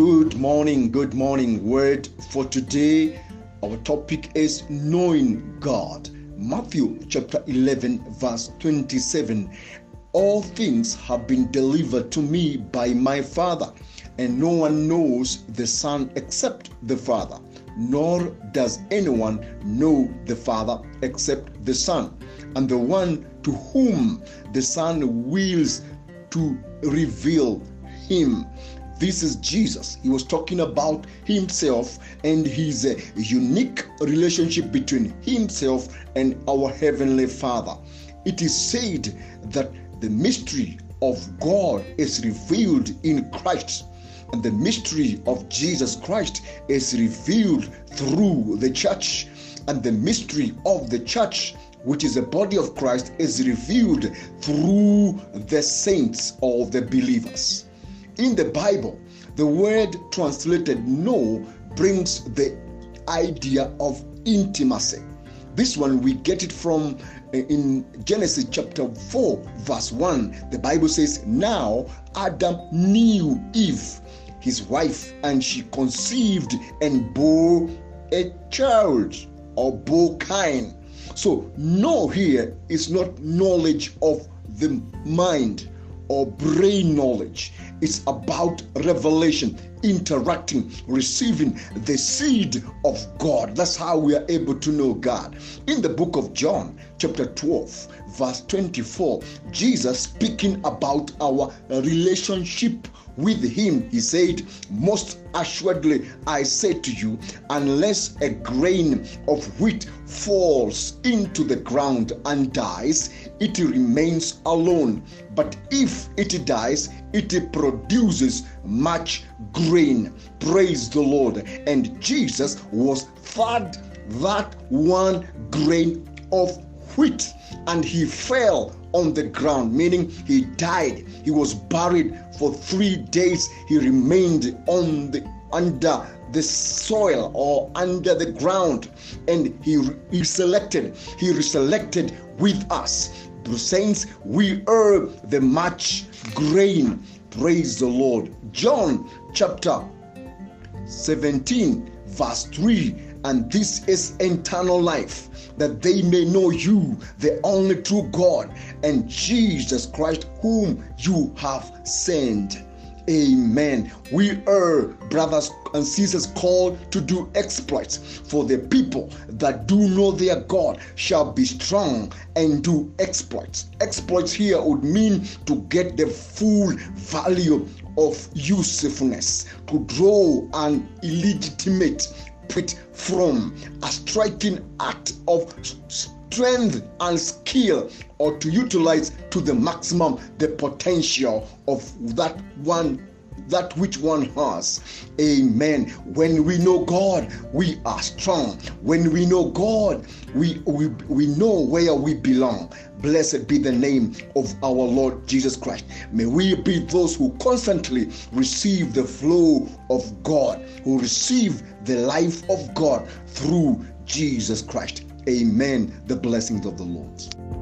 Good morning, good morning. Word for today. Our topic is knowing God. Matthew chapter 11, verse 27. All things have been delivered to me by my Father, and no one knows the Son except the Father, nor does anyone know the Father except the Son, and the one to whom the Son wills to reveal him. This is Jesus. He was talking about himself and his uh, unique relationship between himself and our Heavenly Father. It is said that the mystery of God is revealed in Christ. And the mystery of Jesus Christ is revealed through the church. And the mystery of the church which is the body of Christ, is revealed through the saints or the believers. In the Bible, the word translated know brings the idea of intimacy. This one we get it from uh, in Genesis chapter 4, verse 1. The Bible says, Now Adam knew Eve, his wife, and she conceived and bore a child or bore Cain. So, know here is not knowledge of the mind or brain knowledge. It's about revelation, interacting, receiving the seed of God. That's how we are able to know God. In the book of John, chapter 12, verse 24, Jesus speaking about our relationship with him, he said, Most assuredly, I say to you, unless a grain of wheat falls into the ground and dies, it remains alone. But if it dies, it produces much grain. Praise the Lord. And Jesus was fed that one grain of wheat and he fell on the ground, meaning he died. He was buried for three days. He remained on the under the soil or under the ground, and he, he selected. He resurrected with us. The saints, we are the much grain. Praise the Lord. John chapter 17, verse 3 and this is eternal life, that they may know you, the only true God, and Jesus Christ, whom you have sent. Amen. We are brothers and sisters called to do exploits for the people that do know their God shall be strong and do exploits. Exploits here would mean to get the full value of usefulness, to draw an illegitimate profit from a striking act of strength and skill or to utilize to the maximum the potential of that one that which one has. Amen. When we know God, we are strong. When we know God, we, we, we know where we belong. Blessed be the name of our Lord Jesus Christ. May we be those who constantly receive the flow of God, who receive the life of God through Jesus Christ. Amen. The blessings of the Lord.